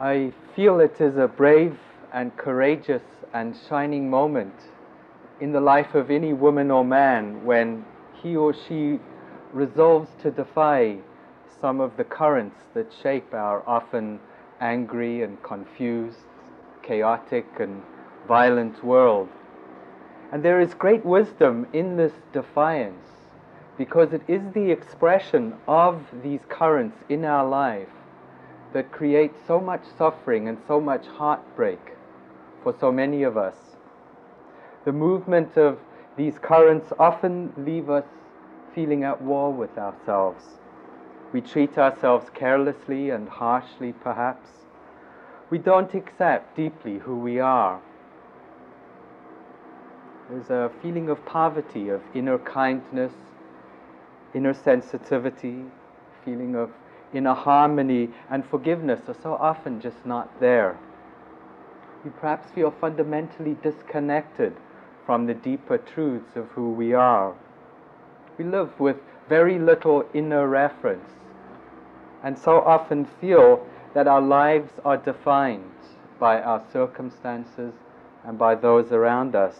I feel it is a brave and courageous and shining moment in the life of any woman or man when he or she resolves to defy some of the currents that shape our often angry and confused, chaotic and violent world. And there is great wisdom in this defiance because it is the expression of these currents in our life that create so much suffering and so much heartbreak for so many of us. The movement of these currents often leave us feeling at war with ourselves. We treat ourselves carelessly and harshly, perhaps. We don't accept deeply who we are. There's a feeling of poverty, of inner kindness, inner sensitivity, feeling of inner harmony and forgiveness are so often just not there. We perhaps feel fundamentally disconnected from the deeper truths of who we are. We live with very little inner reference and so often feel that our lives are defined by our circumstances and by those around us.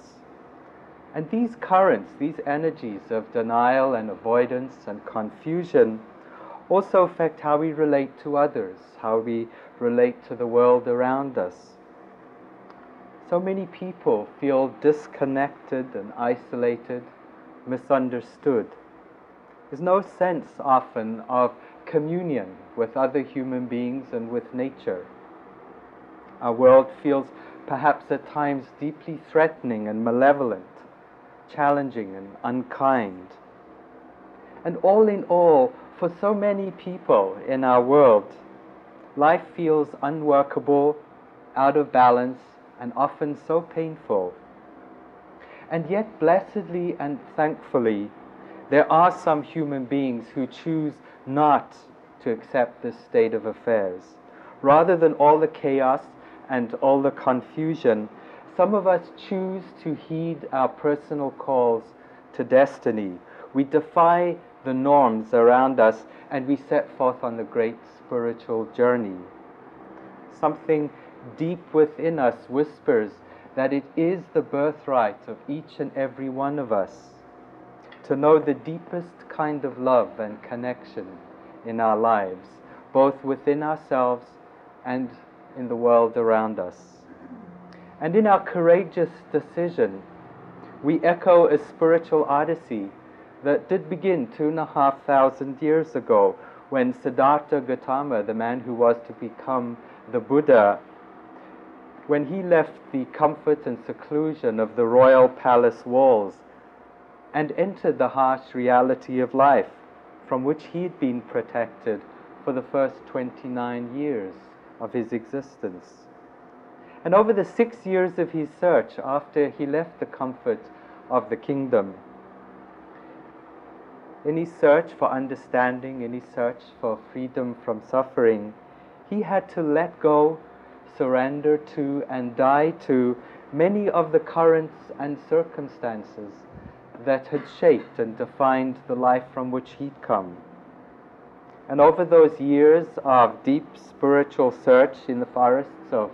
And these currents, these energies of denial and avoidance and confusion, also affect how we relate to others, how we relate to the world around us. So many people feel disconnected and isolated, misunderstood. There's no sense often of communion with other human beings and with nature. Our world feels perhaps at times deeply threatening and malevolent challenging and unkind. And all in all, for so many people in our world, life feels unworkable, out of balance, and often so painful. And yet, blessedly and thankfully, there are some human beings who choose not to accept this state of affairs. Rather than all the chaos and all the confusion, some of us choose to heed our personal calls to destiny. We defy the norms around us and we set forth on the great spiritual journey. Something deep within us whispers that it is the birthright of each and every one of us to know the deepest kind of love and connection in our lives, both within ourselves and in the world around us. And in our courageous decision, we echo a spiritual odyssey that did begin two and a half thousand years ago when Siddhartha Gautama, the man who was to become the Buddha, when he left the comfort and seclusion of the royal palace walls and entered the harsh reality of life from which he had been protected for the first 29 years of his existence. And over the six years of his search, after he left the comfort of the kingdom, his search for understanding, in his search for freedom from suffering, he had to let go, surrender to, and die to many of the currents and circumstances that had shaped and defined the life from which he'd come. And over those years of deep spiritual search in the forests of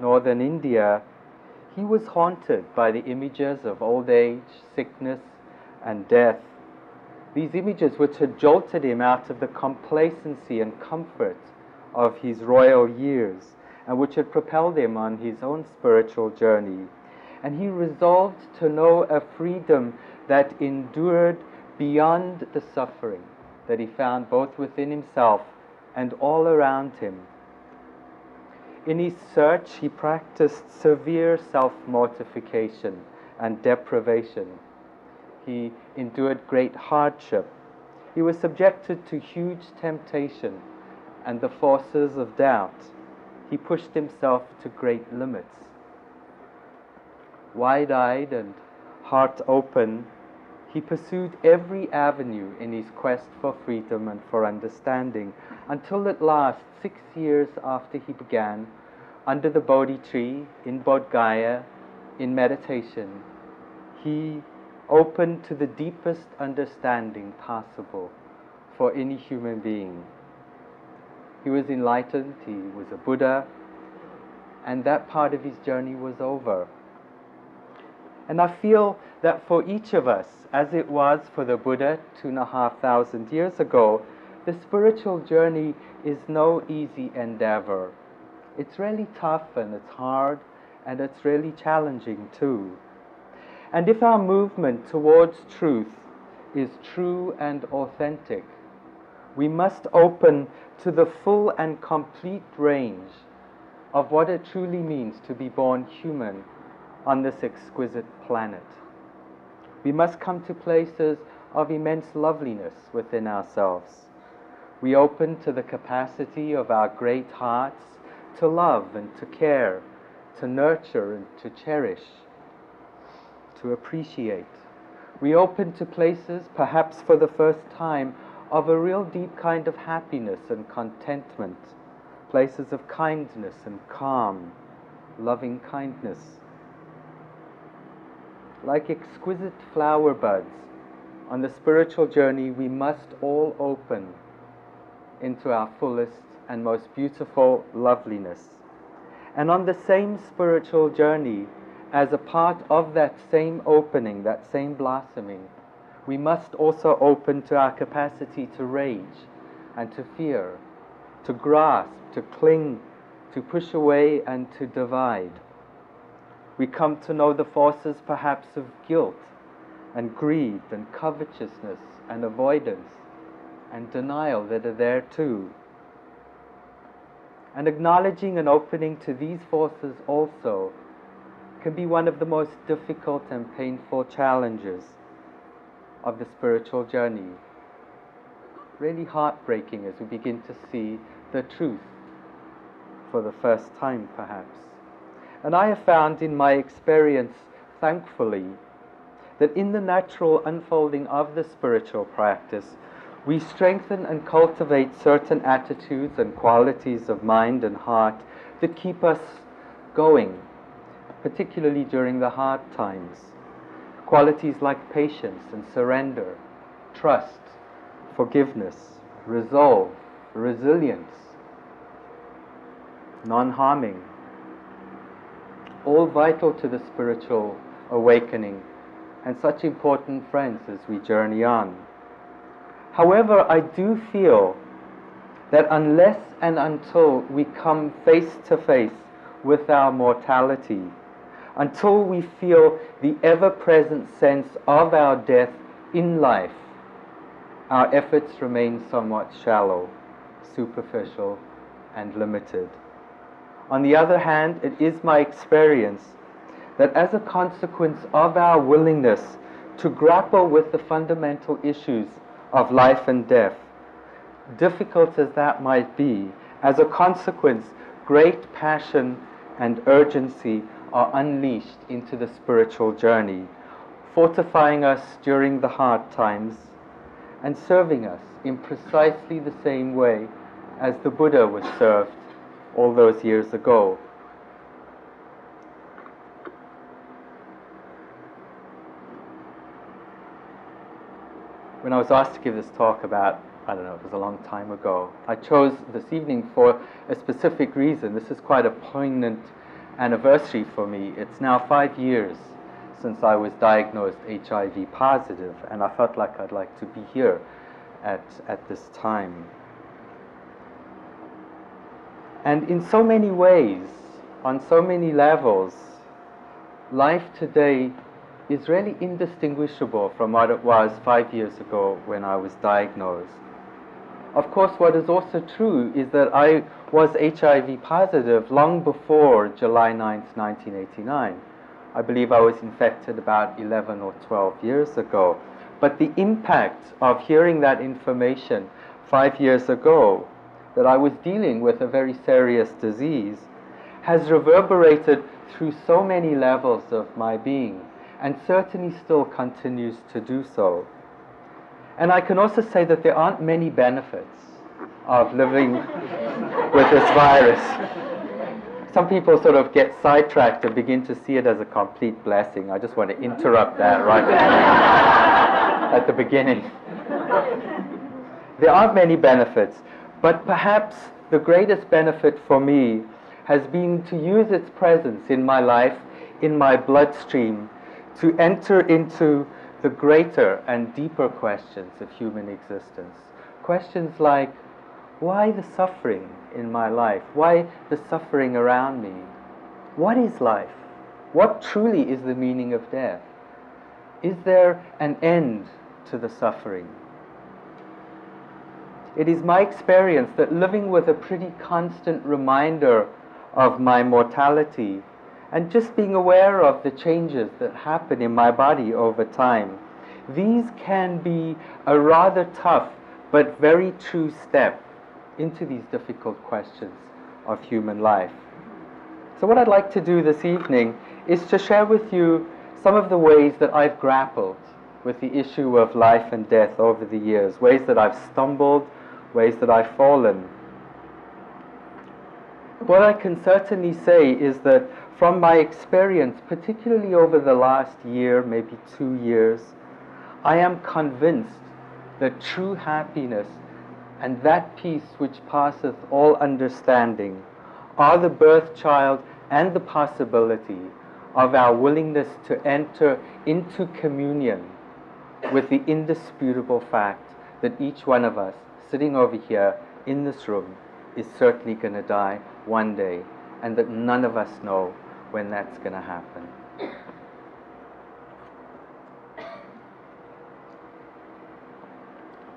northern India, he was haunted by the images of old age, sickness, and death. These images which had jolted him out of the complacency and comfort of his royal years and which had propelled him on his own spiritual journey. And he resolved to know a freedom that endured beyond the suffering that he found both within himself and all around him. In his search, he practiced severe self mortification and deprivation. He endured great hardship. He was subjected to huge temptation and the forces of doubt. He pushed himself to great limits. Wide eyed and heart open, he pursued every avenue in his quest for freedom and for understanding until at last, six years after he began, under the Bodhi tree in Bodh Gaya, in meditation, he opened to the deepest understanding possible for any human being. He was enlightened, he was a Buddha, and that part of his journey was over. And I feel that for each of us, as it was for the Buddha two and a half thousand years ago, the spiritual journey is no easy endeavor. It's really tough and it's hard and it's really challenging too. And if our movement towards truth is true and authentic, we must open to the full and complete range of what it truly means to be born human on this exquisite planet. We must come to places of immense loveliness within ourselves. We open to the capacity of our great hearts to love and to care, to nurture and to cherish, to appreciate. We open to places, perhaps for the first time, of a real deep kind of happiness and contentment, places of kindness and calm, loving kindness. Like exquisite flower buds, on the spiritual journey, we must all open into our fullest and most beautiful loveliness. And on the same spiritual journey, as a part of that same opening, that same blossoming, we must also open to our capacity to rage and to fear, to grasp, to cling, to push away, and to divide. We come to know the forces perhaps of guilt and greed and covetousness and avoidance and denial that are there too. And acknowledging and opening to these forces also can be one of the most difficult and painful challenges of the spiritual journey. Really heartbreaking as we begin to see the truth for the first time, perhaps. And I have found in my experience, thankfully, that in the natural unfolding of the spiritual practice, we strengthen and cultivate certain attitudes and qualities of mind and heart that keep us going, particularly during the hard times. Qualities like patience and surrender, trust, forgiveness, resolve, resilience, non harming, all vital to the spiritual awakening and such important friends as we journey on. However, I do feel that unless and until we come face to face with our mortality, until we feel the ever present sense of our death in life, our efforts remain somewhat shallow, superficial, and limited. On the other hand, it is my experience that as a consequence of our willingness to grapple with the fundamental issues of life and death, difficult as that might be, as a consequence, great passion and urgency are unleashed into the spiritual journey, fortifying us during the hard times and serving us in precisely the same way as the Buddha was served all those years ago. when I was asked to give this talk about, I don't know, it was a long time ago, I chose this evening for a specific reason. This is quite a poignant anniversary for me. It's now five years since I was diagnosed HIV positive, and I felt like I'd like to be here at, at this time. And in so many ways, on so many levels, life today is really indistinguishable from what it was five years ago when I was diagnosed. Of course, what is also true is that I was HIV positive long before July 9, 1989. I believe I was infected about 11 or 12 years ago. But the impact of hearing that information five years ago, that I was dealing with a very serious disease, has reverberated through so many levels of my being and certainly still continues to do so. And I can also say that there aren't many benefits of living with this virus. Some people sort of get sidetracked and begin to see it as a complete blessing. I just want to interrupt that right at the beginning. There aren't many benefits, but perhaps the greatest benefit for me has been to use its presence in my life, in my bloodstream, to enter into the greater and deeper questions of human existence. Questions like, why the suffering in my life? Why the suffering around me? What is life? What truly is the meaning of death? Is there an end to the suffering? It is my experience that living with a pretty constant reminder of my mortality and just being aware of the changes that happen in my body over time, these can be a rather tough but very true step into these difficult questions of human life. So, what I'd like to do this evening is to share with you some of the ways that I've grappled with the issue of life and death over the years, ways that I've stumbled, ways that I've fallen. What I can certainly say is that from my experience, particularly over the last year, maybe two years, I am convinced that true happiness and that peace which passeth all understanding are the birth child and the possibility of our willingness to enter into communion with the indisputable fact that each one of us sitting over here in this room is certainly going to die one day and that none of us know when that's going to happen.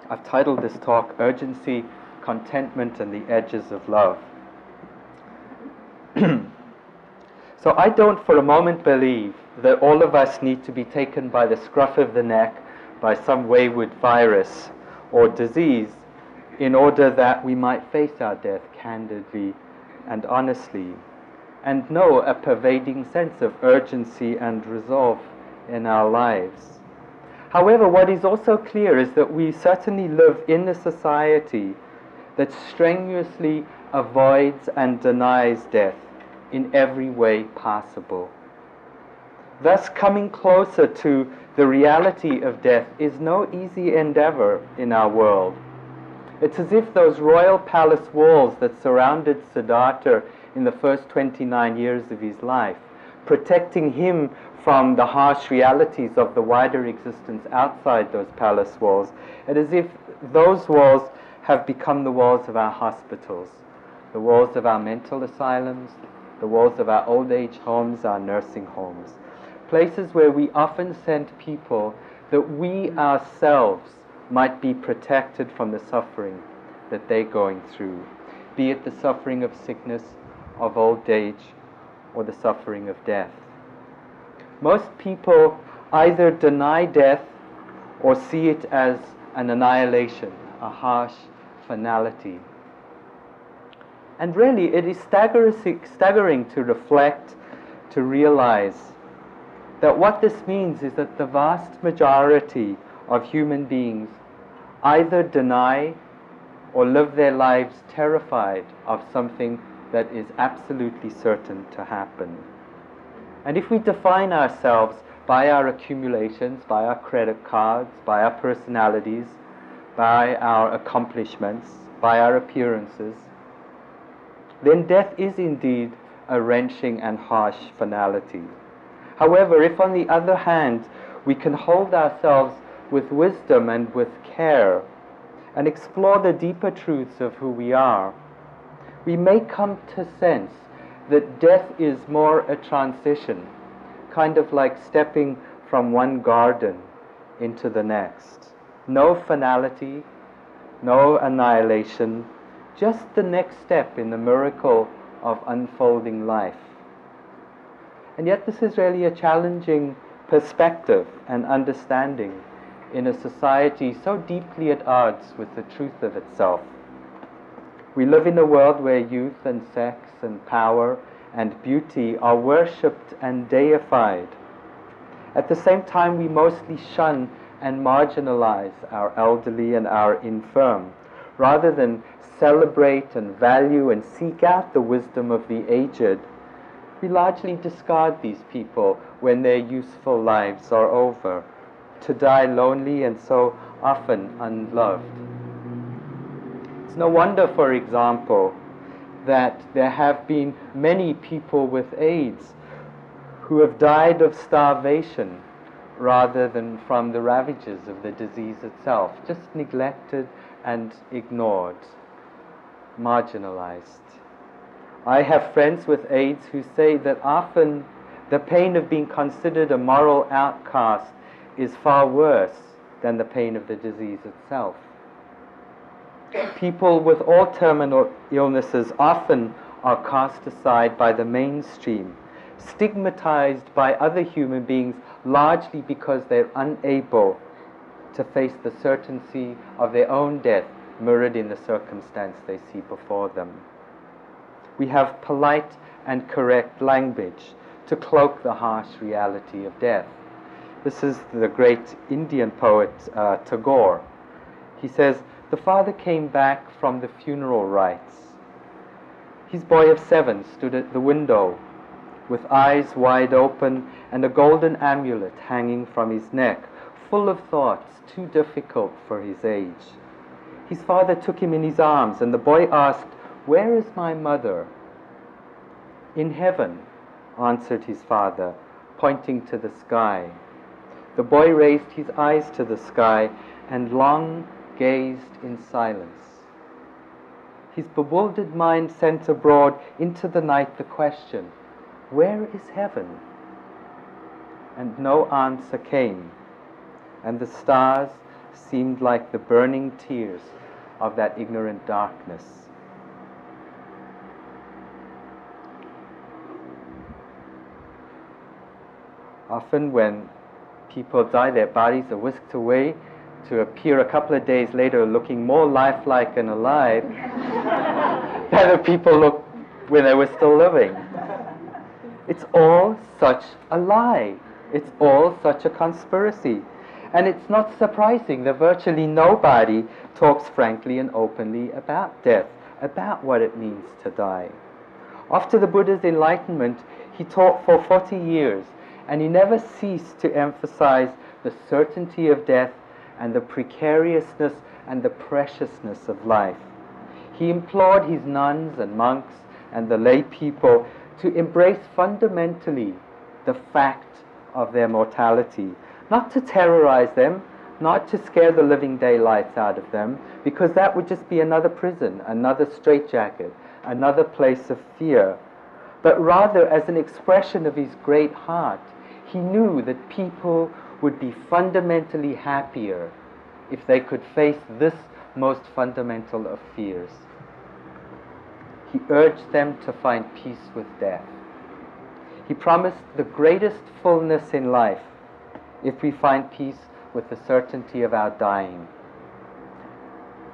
I've titled this talk Urgency, Contentment, and the Edges of Love. so I don't for a moment believe that all of us need to be taken by the scruff of the neck by some wayward virus or disease in order that we might face our death candidly and honestly and know a pervading sense of urgency and resolve in our lives. However, what is also clear is that we certainly live in a society that strenuously avoids and denies death in every way possible. Thus, coming closer to the reality of death is no easy endeavor in our world. It's as if those royal palace walls that surrounded Siddhartha in the first 29 years of his life, protecting him from the harsh realities of the wider existence outside those palace walls. It is as if those walls have become the walls of our hospitals, the walls of our mental asylums, the walls of our old age homes, our nursing homes. Places where we often send people that we ourselves might be protected from the suffering that they're going through, be it the suffering of sickness, of old age or the suffering of death. Most people either deny death or see it as an annihilation, a harsh finality. And really, it is staggering to reflect, to realize that what this means is that the vast majority of human beings either deny or live their lives terrified of something that is absolutely certain to happen. And if we define ourselves by our accumulations, by our credit cards, by our personalities, by our accomplishments, by our appearances, then death is indeed a wrenching and harsh finality. However, if on the other hand we can hold ourselves with wisdom and with care and explore the deeper truths of who we are, we may come to sense that death is more a transition, kind of like stepping from one garden into the next. No finality, no annihilation, just the next step in the miracle of unfolding life. And yet, this is really a challenging perspective and understanding in a society so deeply at odds with the truth of itself. We live in a world where youth and sex and power and beauty are worshipped and deified. At the same time, we mostly shun and marginalize our elderly and our infirm, rather than celebrate and value and seek out the wisdom of the aged. We largely discard these people when their useful lives are over, to die lonely and so often unloved. It's no wonder, for example, that there have been many people with AIDS who have died of starvation rather than from the ravages of the disease itself, just neglected and ignored, marginalized. I have friends with AIDS who say that often the pain of being considered a moral outcast is far worse than the pain of the disease itself. People with all terminal illnesses often are cast aside by the mainstream, stigmatized by other human beings largely because they're unable to face the certainty of their own death mirrored in the circumstance they see before them. We have polite and correct language to cloak the harsh reality of death. This is the great Indian poet uh, Tagore. He says, The father came back from the funeral rites. His boy of seven stood at the window with eyes wide open and a golden amulet hanging from his neck, full of thoughts too difficult for his age. His father took him in his arms, and the boy asked, Where is my mother? In heaven, answered his father, pointing to the sky. The boy raised his eyes to the sky and long gazed in silence. His bewildered mind sent abroad into the night the question, Where is heaven? And no answer came, and the stars seemed like the burning tears of that ignorant darkness. Often, when people die, their bodies are whisked away to appear a couple of days later looking more lifelike and alive than the people look when they were still living. It's all such a lie. It's all such a conspiracy. And it's not surprising that virtually nobody talks frankly and openly about death, about what it means to die. After the Buddha's enlightenment, he taught for 40 years, and he never ceased to emphasize the certainty of death and the precariousness and the preciousness of life. He implored his nuns and monks and the lay people to embrace fundamentally the fact of their mortality not to terrorize them, not to scare the living daylights out of them, because that would just be another prison, another straitjacket, another place of fear, but rather as an expression of his great heart. He knew that people would be fundamentally happier if they could face this most fundamental of fears. He urged them to find peace with death. He promised the greatest fullness in life if we find peace with the certainty of our dying.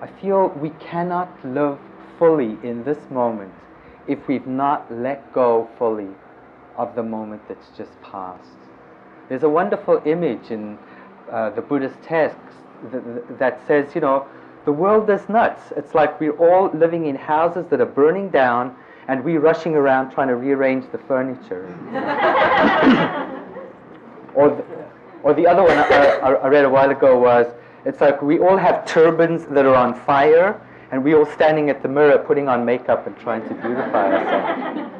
I feel we cannot live fully in this moment if we've not let go fully of the moment that's just passed. There's a wonderful image in uh, the Buddhist texts that, that says, you know, the world is nuts. It's like we're all living in houses that are burning down and we're rushing around trying to rearrange the furniture. or, the, or the other one I, I, read a while ago was it's like we all have turbans that are on fire, and we're all standing at the mirror putting on makeup and trying to beautify ourselves.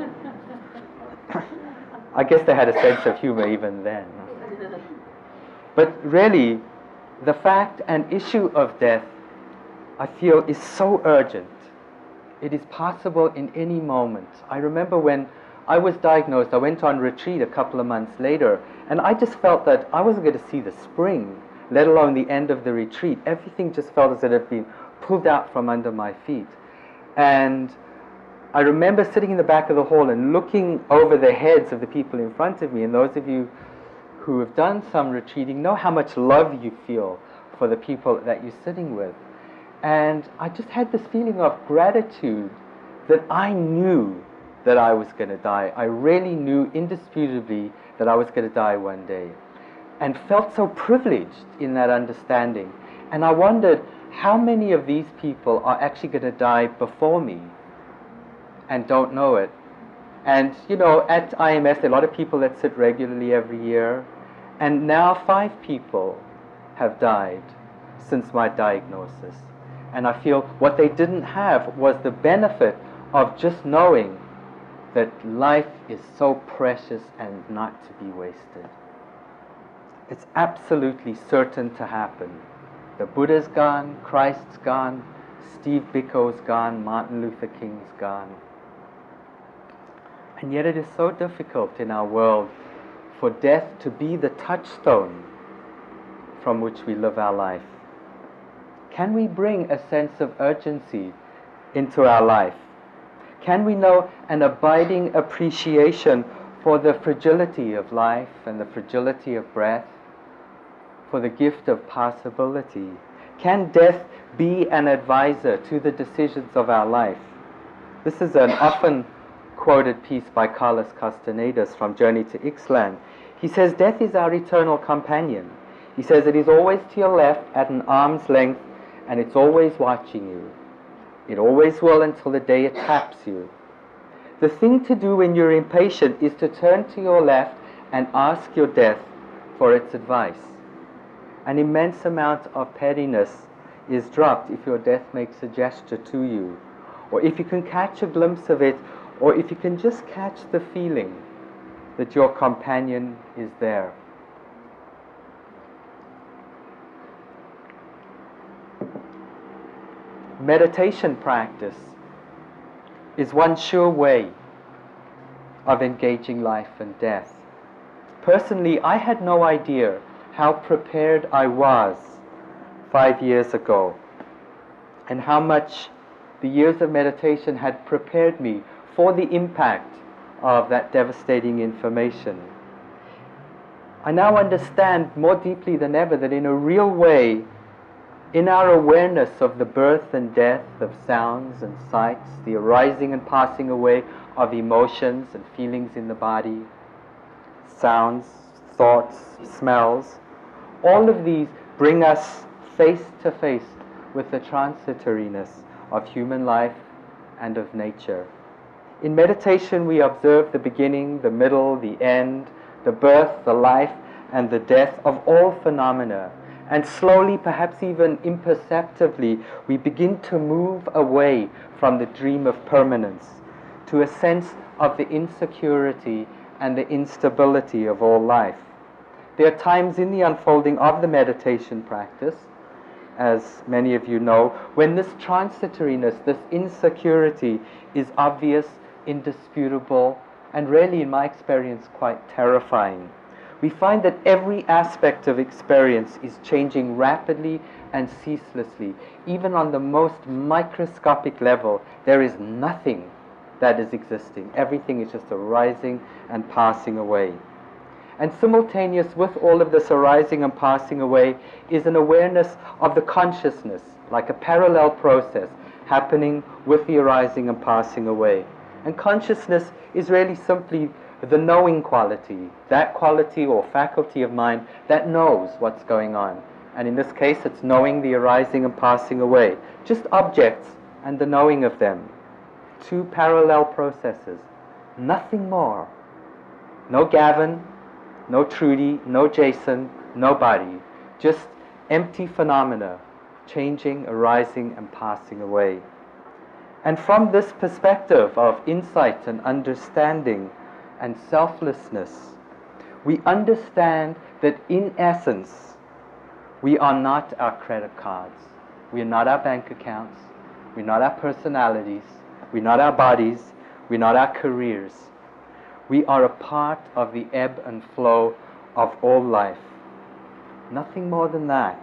I guess they had a sense of humor even then. But really, the fact and issue of death, I feel, is so urgent. It is possible in any moment. I remember when I was diagnosed, I went on retreat a couple of months later, and I just felt that I wasn't going to see the spring, let alone the end of the retreat. Everything just felt as if it had been pulled out from under my feet. And I remember sitting in the back of the hall and looking over the heads of the people in front of me. And those of you who have done some retreating know how much love you feel for the people that you're sitting with. And I just had this feeling of gratitude that I knew that I was going to die. I really knew indisputably that I was going to die one day and felt so privileged in that understanding. And I wondered how many of these people are actually going to die before me and don't know it. And, you know, at IMS, there are a lot of people that sit regularly every year. And now five people have died since my diagnosis. And I feel what they didn't have was the benefit of just knowing that life is so precious and not to be wasted. It's absolutely certain to happen. The Buddha's gone, Christ's gone, Steve Biko's gone, Martin Luther King's gone. And yet it is so difficult in our world for death to be the touchstone from which we live our life. Can we bring a sense of urgency into our life? Can we know an abiding appreciation for the fragility of life and the fragility of breath, for the gift of possibility? Can death be an advisor to the decisions of our life? This is an often quoted piece by Carlos Castanedas from Journey to Ixtlan. He says, Death is our eternal companion. He says it is always to your left at an arm's length and it's always watching you. It always will until the day it taps you. The thing to do when you're impatient is to turn to your left and ask your death for its advice. An immense amount of pettiness is dropped if your death makes a gesture to you, or if you can catch a glimpse of it or if you can just catch the feeling that your companion is there. Meditation practice is one sure way of engaging life and death. Personally, I had no idea how prepared I was five years ago and how much the years of meditation had prepared me for the impact of that devastating information. I now understand more deeply than ever that in a real way, in our awareness of the birth and death of sounds and sights, the arising and passing away of emotions and feelings in the body, sounds, thoughts, smells, all of these bring us face to face with the transitoriness of human life and of nature. In meditation, we observe the beginning, the middle, the end, the birth, the life, and the death of all phenomena. And slowly, perhaps even imperceptibly, we begin to move away from the dream of permanence to a sense of the insecurity and the instability of all life. There are times in the unfolding of the meditation practice, as many of you know, when this transitoriness, this insecurity is obvious indisputable, and really, in my experience, quite terrifying. We find that every aspect of experience is changing rapidly and ceaselessly. Even on the most microscopic level, there is nothing that is existing. Everything is just arising and passing away. And simultaneous with all of this arising and passing away is an awareness of the consciousness, like a parallel process happening with the arising and passing away. And consciousness is really simply the knowing quality, that quality or faculty of mind that knows what's going on. And in this case, it's knowing the arising and passing away. Just objects and the knowing of them. Two parallel processes. Nothing more. No Gavin, no Trudy, no Jason, nobody. Just empty phenomena, changing, arising, and passing away. And from this perspective of insight and understanding and selflessness, we understand that in essence, we are not our credit cards. We are not our bank accounts. We're not our personalities. We're not our bodies. We're not our careers. We are a part of the ebb and flow of all life. Nothing more than that.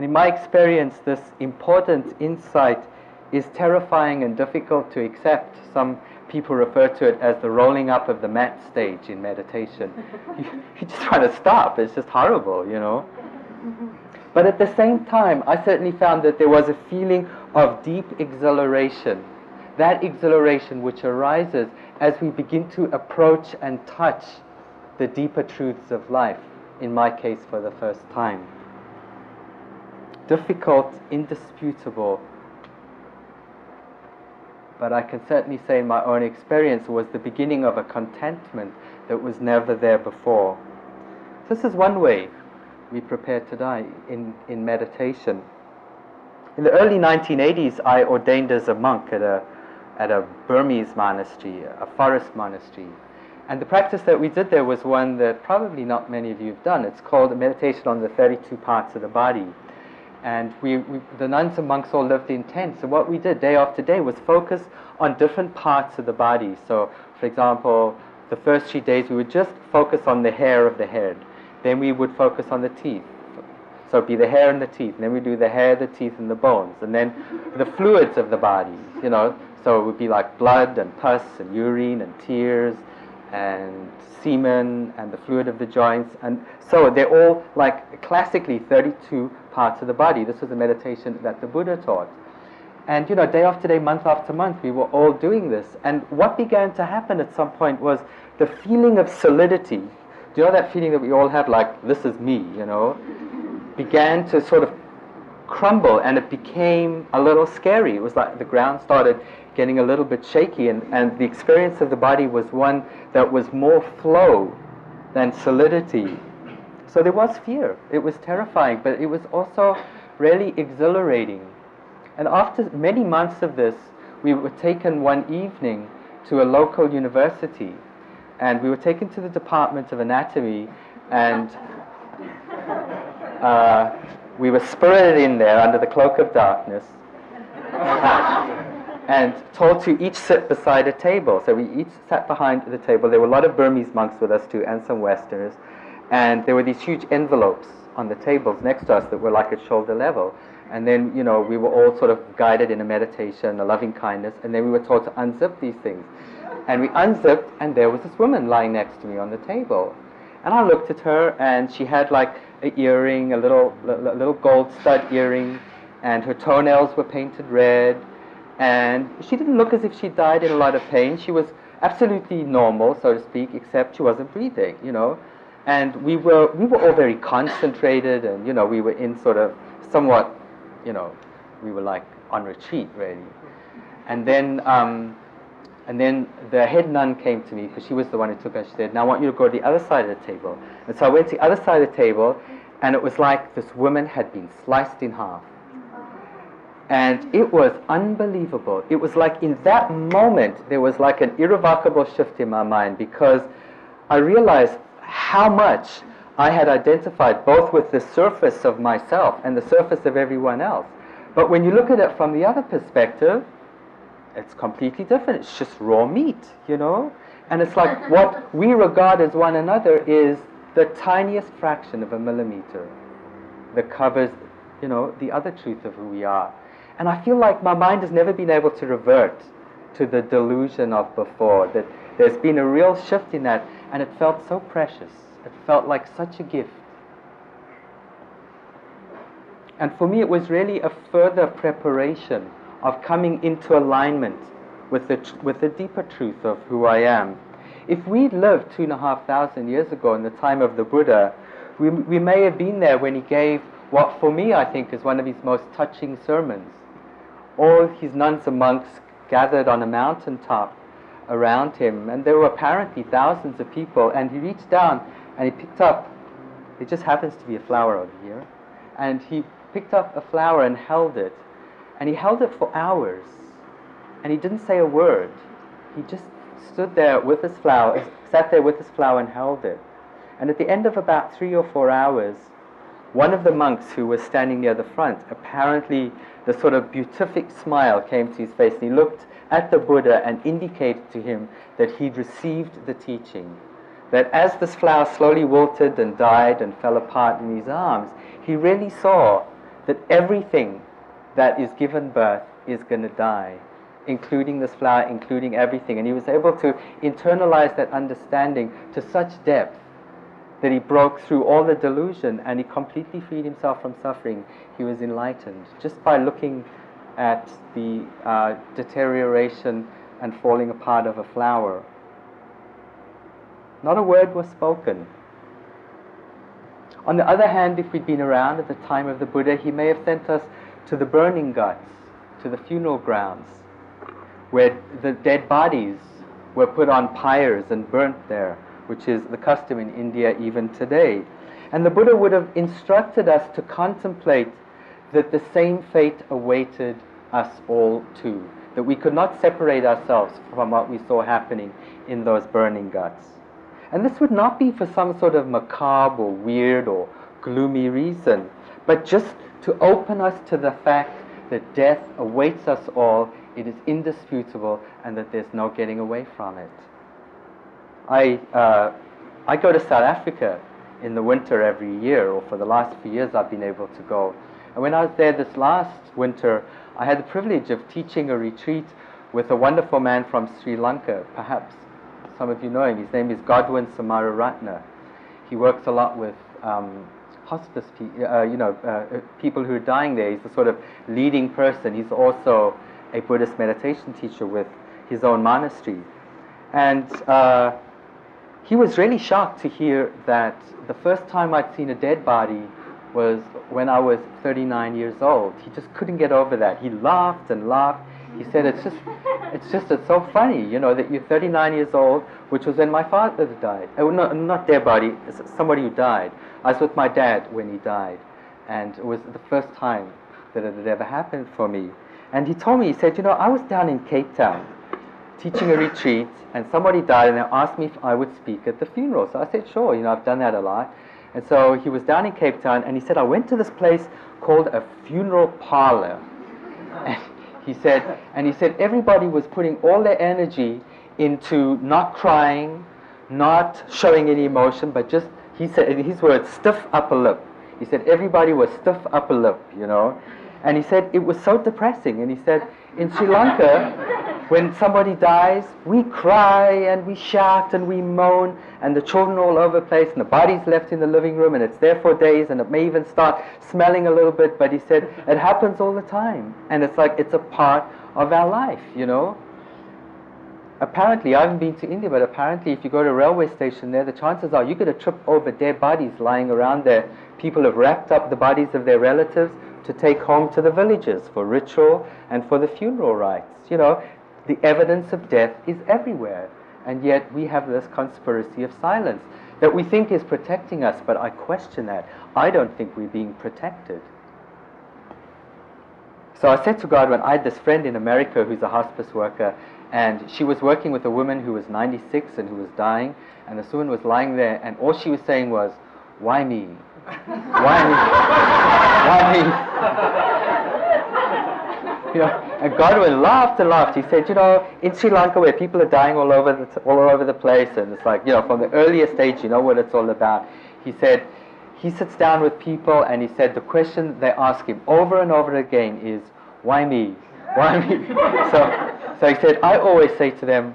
And in my experience, this important insight is terrifying and difficult to accept. Some people refer to it as the rolling up of the mat stage in meditation. you, you just want to stop. It's just horrible, you know. But at the same time, I certainly found that there was a feeling of deep exhilaration. That exhilaration which arises as we begin to approach and touch the deeper truths of life, in my case for the first time difficult, indisputable. But I can certainly say my own experience was the beginning of a contentment that was never there before. This is one way we prepare to die in, in meditation. in the early 1980s, I ordained as a monk at a, at a Burmese monastery, a forest monastery. And the practice that we did there was one that probably not many of you have done. It's called meditation on the 32 parts of the body. And we, we, the nuns and monks all lived in tents. So what we did day after day was focus on different parts of the body. So, for example, the first three days we would just focus on the hair of the head. Then we would focus on the teeth. So it'd be the hair and the teeth. And then we do the hair, the teeth, and the bones. And then the fluids of the body, you know. So it would be like blood and pus and urine and tears and semen and the fluid of the joints. And so they're all like classically 32 parts of the body. This was a meditation that the Buddha taught. And you know, day after day, month after month, we were all doing this. And what began to happen at some point was the feeling of solidity. Do you know that feeling that we all have, like, this is me, you know? began to sort of crumble and it became a little scary. It was like the ground started getting a little bit shaky, and, and the experience of the body was one that was more flow than solidity. So there was fear. It was terrifying, but it was also really exhilarating. And after many months of this, we were taken one evening to a local university, and we were taken to the Department of Anatomy, and uh, we were spirited in there under the cloak of darkness and told to each sit beside a table. So we each sat behind the table. There were a lot of Burmese monks with us too, and some Westerners. And there were these huge envelopes on the tables next to us that were like at shoulder level. And then, you know, we were all sort of guided in a meditation, a loving kindness, and then we were told to unzip these things. And we unzipped, and there was this woman lying next to me on the table. And I looked at her, and she had like an earring, a little, a little gold stud earring, and her toenails were painted red. And she didn't look as if she died in a lot of pain. She was absolutely normal, so to speak, except she wasn't breathing, you know. And we were, we were all very concentrated, and, you know, we were in sort of somewhat, you know, we were like on retreat, really. And then um, and then the head nun came to me because she was the one who took us. She said, Now I want you to go to the other side of the table. And so I went to the other side of the table, and it was like this woman had been sliced in half. And it was unbelievable. It was like in that moment, there was like an irrevocable shift in my mind because I realized how much I had identified both with the surface of myself and the surface of everyone else. But when you look at it from the other perspective, it's completely different. It's just raw meat, you know? And it's like what we regard as one another is the tiniest fraction of a millimeter that covers, you know, the other truth of who we are. And I feel like my mind has never been able to revert to the delusion of before, that there's been a real shift in that, and it felt so precious. It felt like such a gift. And for me, it was really a further preparation of coming into alignment with the, with the deeper truth of who I am. If we'd lived two and a half thousand years ago in the time of the Buddha, we, we may have been there when he gave what for me I think is one of his most touching sermons. All his nuns and monks gathered on a mountaintop around him, and there were apparently thousands of people, and he reached down and he picked up, it just happens to be a flower over here, and he picked up a flower and held it and he held it for hours. And he didn't say a word. He just stood there with his flower, sat there with his flower and held it. And at the end of about three or four hours, one of the monks who was standing near the front, apparently the sort of beatific smile came to his face, and he looked at the Buddha and indicated to him that he'd received the teaching. That as this flower slowly wilted and died and fell apart in his arms, he really saw that everything that is given birth is going to die, including this flower, including everything. And he was able to internalize that understanding to such depth that he broke through all the delusion and he completely freed himself from suffering. He was enlightened just by looking at the uh, deterioration and falling apart of a flower. Not a word was spoken. On the other hand, if we'd been around at the time of the Buddha, he may have sent us to the burning ghats, to the funeral grounds, where the dead bodies were put on pyres and burnt there, which is the custom in India even today. And the Buddha would have instructed us to contemplate that the same fate awaited us all too, that we could not separate ourselves from what we saw happening in those burning ghats. And this would not be for some sort of macabre or weird or gloomy reason, but just to open us to the fact that death awaits us all, it is indisputable, and that there's no getting away from it. I, uh, I go to South Africa in the winter every year, or for the last few years I've been able to go. And when I was there this last winter, I had the privilege of teaching a retreat with a wonderful man from Sri Lanka. Perhaps some of you know him. His name is Godwin Samararatna. He works a lot with um, hospice, pe- uh, you know, uh, uh, people who are dying there. He's the sort of leading person. He's also a Buddhist meditation teacher with his own monastery. And uh, he was really shocked to hear that the first time I'd seen a dead body was when I was 39 years old. He just couldn't get over that. He laughed and laughed. He said, "It's just, it's just, it's so funny, you know, that you're 39 years old, which was when my father died. Oh, no, not dead body, somebody who died. I was with my dad when he died, and it was the first time that it had ever happened for me. And he told me, he said, you know, I was down in Cape Town teaching a retreat, and somebody died, and they asked me if I would speak at the funeral. So I said, sure, you know, I've done that a lot. And so he was down in Cape Town, and he said, I went to this place called a funeral parlor. And he said, and he said everybody was putting all their energy into not crying, not showing any emotion, but just, he said, in his words, stiff upper lip. He said everybody was stiff upper lip, you know. And he said it was so depressing. And he said, in Sri Lanka, when somebody dies, we cry and we shout and we moan, and the children all over the place, and the body's left in the living room, and it's there for days, and it may even start smelling a little bit. But he said it happens all the time, and it's like it's a part of our life, you know. Apparently, I haven't been to India, but apparently, if you go to a railway station there, the chances are you're going to trip over dead bodies lying around there. People have wrapped up the bodies of their relatives to take home to the villages for ritual and for the funeral rites. You know, the evidence of death is everywhere, and yet we have this conspiracy of silence that we think is protecting us, but I question that. I don't think we're being protected. So I said to Godwin I had this friend in America who's a hospice worker, and she was working with a woman who was 96 and who was dying, and this woman was lying there, and all she was saying was, Why me? Why me? Why me? know, and Godwin laughed and laughed. He said, you know, in Sri Lanka where people are dying all over the all over the place, and it's like, you know, from the earliest stage, you know what it's all about. He said, he sits down with people, and he said the question they ask him over and over again is, why me? Why me? so, so he said, I always say to them,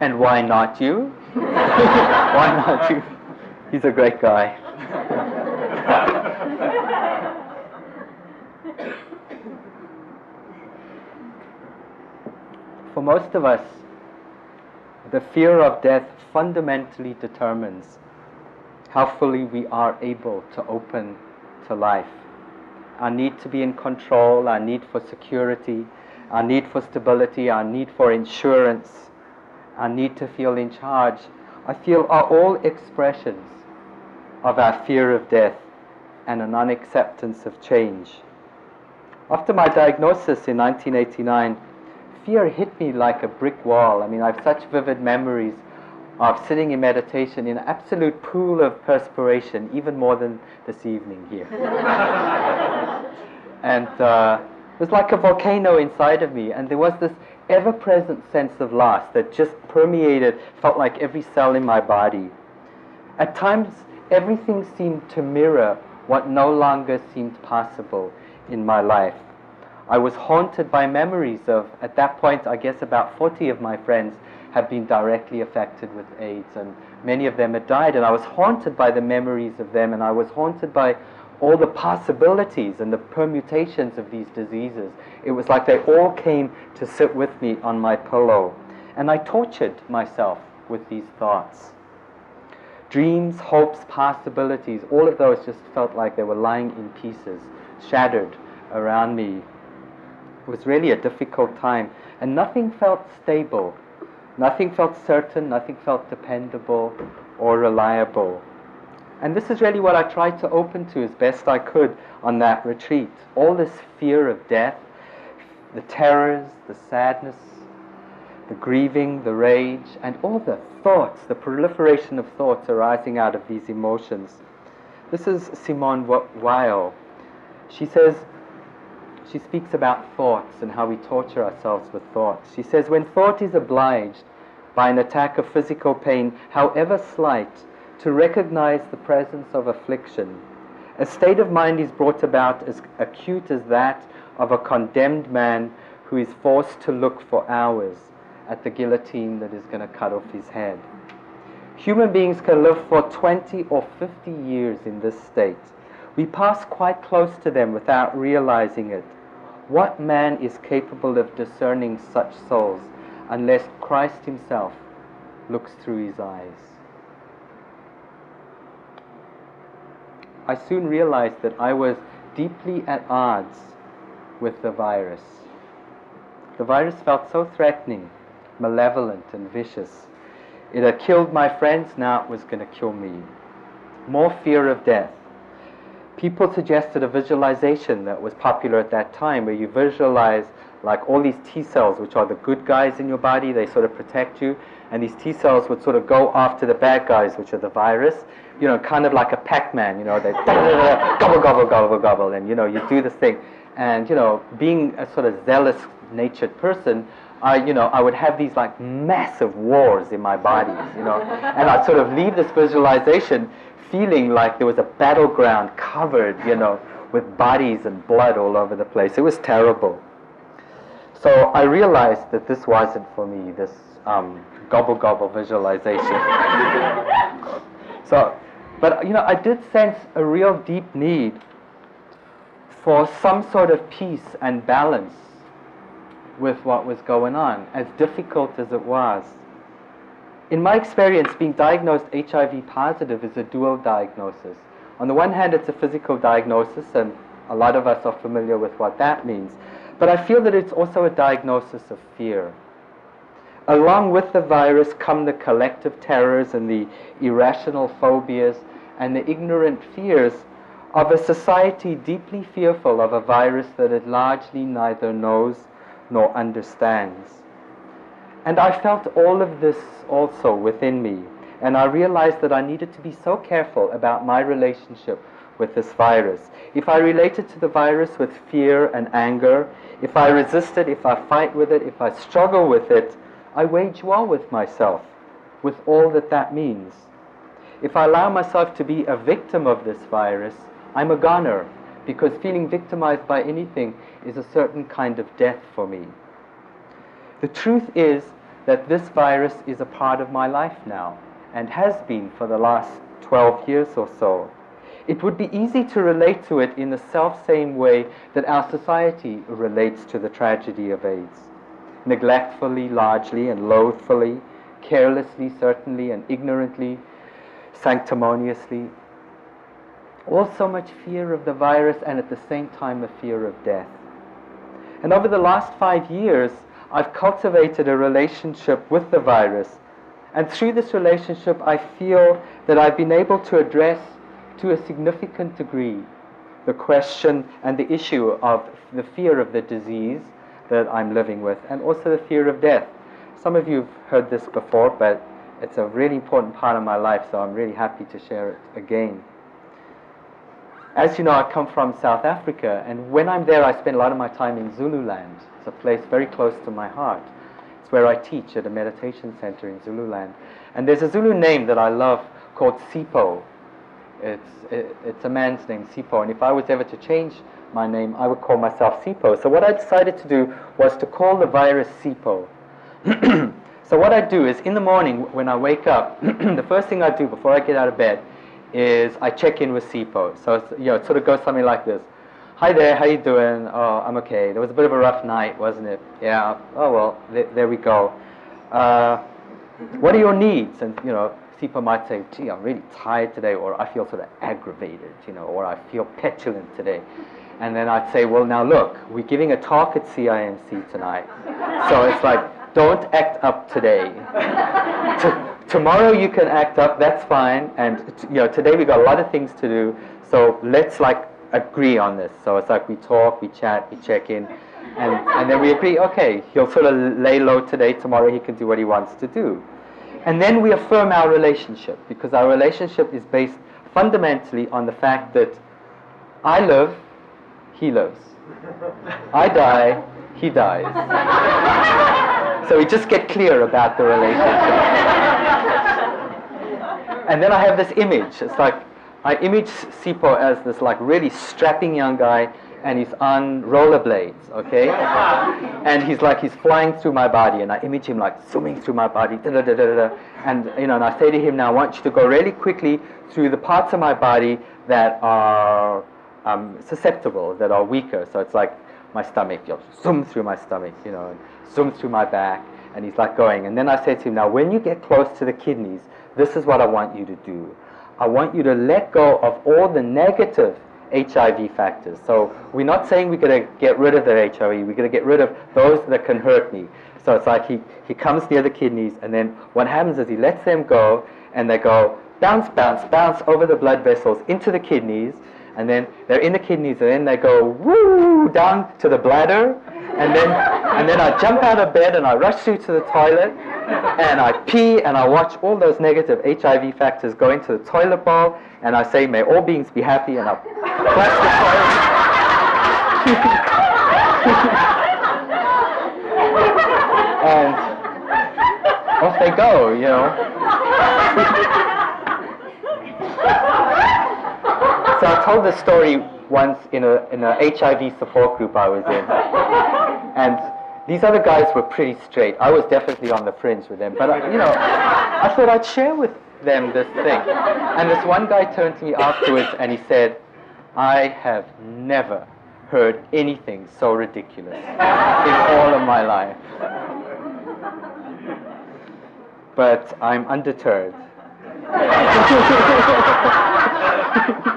and why not you? why not you? He's a great guy. For most of us, the fear of death fundamentally determines how fully we are able to open to life. Our need to be in control, our need for security, our need for stability, our need for insurance, our need to feel in charge, I feel are all expressions of our fear of death and a non acceptance of change. After my diagnosis in 1989, fear hit me like a brick wall. I mean, I have such vivid memories of sitting in meditation in an absolute pool of perspiration, even more than this evening here. and uh, it was like a volcano inside of me, and there was this ever present sense of loss that just permeated, felt like every cell in my body. At times, everything seemed to mirror what no longer seemed possible in my life. I was haunted by memories of, at that point, I guess about 40 of my friends had been directly affected with AIDS, and many of them had died, and I was haunted by the memories of them, and I was haunted by all the possibilities and the permutations of these diseases. It was like they all came to sit with me on my pillow, and I tortured myself with these thoughts. Dreams, hopes, possibilities, all of those just felt like they were lying in pieces, shattered around me. It was really a difficult time, and nothing felt stable. Nothing felt certain, nothing felt dependable or reliable. And this is really what I tried to open to as best I could on that retreat. All this fear of death, the terrors, the sadness, the grieving, the rage, and all the thoughts, the proliferation of thoughts arising out of these emotions. This is Simone Weil. She says, she speaks about thoughts and how we torture ourselves with thoughts. She says, when thought is obliged by an attack of physical pain, however slight, to recognize the presence of affliction, a state of mind is brought about as acute as that of a condemned man who is forced to look for hours at the guillotine that is going to cut off his head. Human beings can live for 20 or 50 years in this state. We pass quite close to them without realizing it. What man is capable of discerning such souls unless Christ Himself looks through his eyes? I soon realized that I was deeply at odds with the virus. The virus felt so threatening, malevolent, and vicious. It had killed my friends, now it was going to kill me. More fear of death. People suggested a visualization that was popular at that time where you visualize like all these T cells, which are the good guys in your body, they sort of protect you, and these T cells would sort of go after the bad guys, which are the virus, you know, kind of like a Pac-Man, you know, they gobble, gobble, gobble, gobble, and, you know, you do this thing. And, you know, being a sort of zealous natured person, I, you know, I would have these like massive wars in my body, you know, and I'd sort of leave this visualization feeling like there was a battleground covered, you know, with bodies and blood all over the place. It was terrible. So I realized that this wasn't for me, this um, gobble gobble visualization. so but you know, I did sense a real deep need for some sort of peace and balance with what was going on, as difficult as it was. In my experience, being diagnosed HIV positive is a dual diagnosis. On the one hand, it's a physical diagnosis, and a lot of us are familiar with what that means. But I feel that it's also a diagnosis of fear. Along with the virus come the collective terrors and the irrational phobias and the ignorant fears of a society deeply fearful of a virus that it largely neither knows nor understands. And I felt all of this also within me, and I realized that I needed to be so careful about my relationship with this virus. If I related to the virus with fear and anger, if I resist it, if I fight with it, if I struggle with it, I wage war with myself, with all that that means. If I allow myself to be a victim of this virus, I'm a goner, because feeling victimized by anything is a certain kind of death for me. The truth is that this virus is a part of my life now, and has been for the last 12 years or so. It would be easy to relate to it in the self same way that our society relates to the tragedy of AIDS neglectfully, largely, and loathfully, carelessly, certainly, and ignorantly, sanctimoniously. All so much fear of the virus and at the same time a fear of death. And over the last five years, I've cultivated a relationship with the virus. And through this relationship, I feel that I've been able to address to a significant degree the question and the issue of the fear of the disease that I'm living with, and also the fear of death. Some of you have heard this before, but it's a really important part of my life, so I'm really happy to share it again. As you know, I come from South Africa, and when I'm there, I spend a lot of my time in Zululand. It's a place very close to my heart. It's where I teach at a meditation center in Zululand. And there's a Zulu name that I love called Sipho. It's, it, it's a man's name, Sipho. And if I was ever to change my name, I would call myself Sipho. So what I decided to do was to call the virus Sipho. so what I do is in the morning when I wake up, the first thing I do before I get out of bed is I check in with Sipho. So you know, it sort of goes something like this. Hi there, how you doing? Oh, I'm okay. There was a bit of a rough night, wasn't it? Yeah. Oh well, th- there we go. Uh, what are your needs? And you know, people might say, gee, I'm really tired today, or I feel sort of aggravated, you know, or I feel petulant today. And then I'd say, well, now look, we're giving a talk at CIMC tonight. So it's like, don't act up today. Tomorrow you can act up, that's fine. And you know, today we've got a lot of things to do, so let's like agree on this. So it's like we talk, we chat, we check in, and, and then we agree, okay, he'll sort of lay low today, tomorrow he can do what he wants to do. And then we affirm our relationship because our relationship is based fundamentally on the fact that I live, he lives. I die, he dies. so we just get clear about the relationship. And then I have this image. It's like I image Sipho as this like really strapping young guy and he's on rollerblades, okay? and he's like, he's flying through my body, and I image him like zooming through my body, da da da da da. And, you know, and I say to him, now I want you to go really quickly through the parts of my body that are um, susceptible, that are weaker. So it's like my stomach, you know, zoom through my stomach, you know, and zoom through my back, and he's like going. And then I say to him, now when you get close to the kidneys, this is what I want you to do. I want you to let go of all the negative HIV factors. So we're not saying we're going to get rid of the HIV, we're going to get rid of those that can hurt me. So it's like he, he comes near the kidneys, and then what happens is he lets them go, and they go bounce, bounce, bounce over the blood vessels into the kidneys, and then they're in the kidneys, and then they go woo down to the bladder, and then and then I jump out of bed and I rush through to the toilet, and I pee and I watch all those negative HIV factors go into the toilet bowl, and I say, "May all beings be happy," and I flush the toilet. and off they go, you know. So I told this story once in a in a HIV support group I was in, and these other guys were pretty straight. I was definitely on the fringe with them, but uh, you know, I thought I'd share with them this thing. And this one guy turned to me afterwards and he said, "I have never heard anything so ridiculous in all of my life." But I'm undeterred.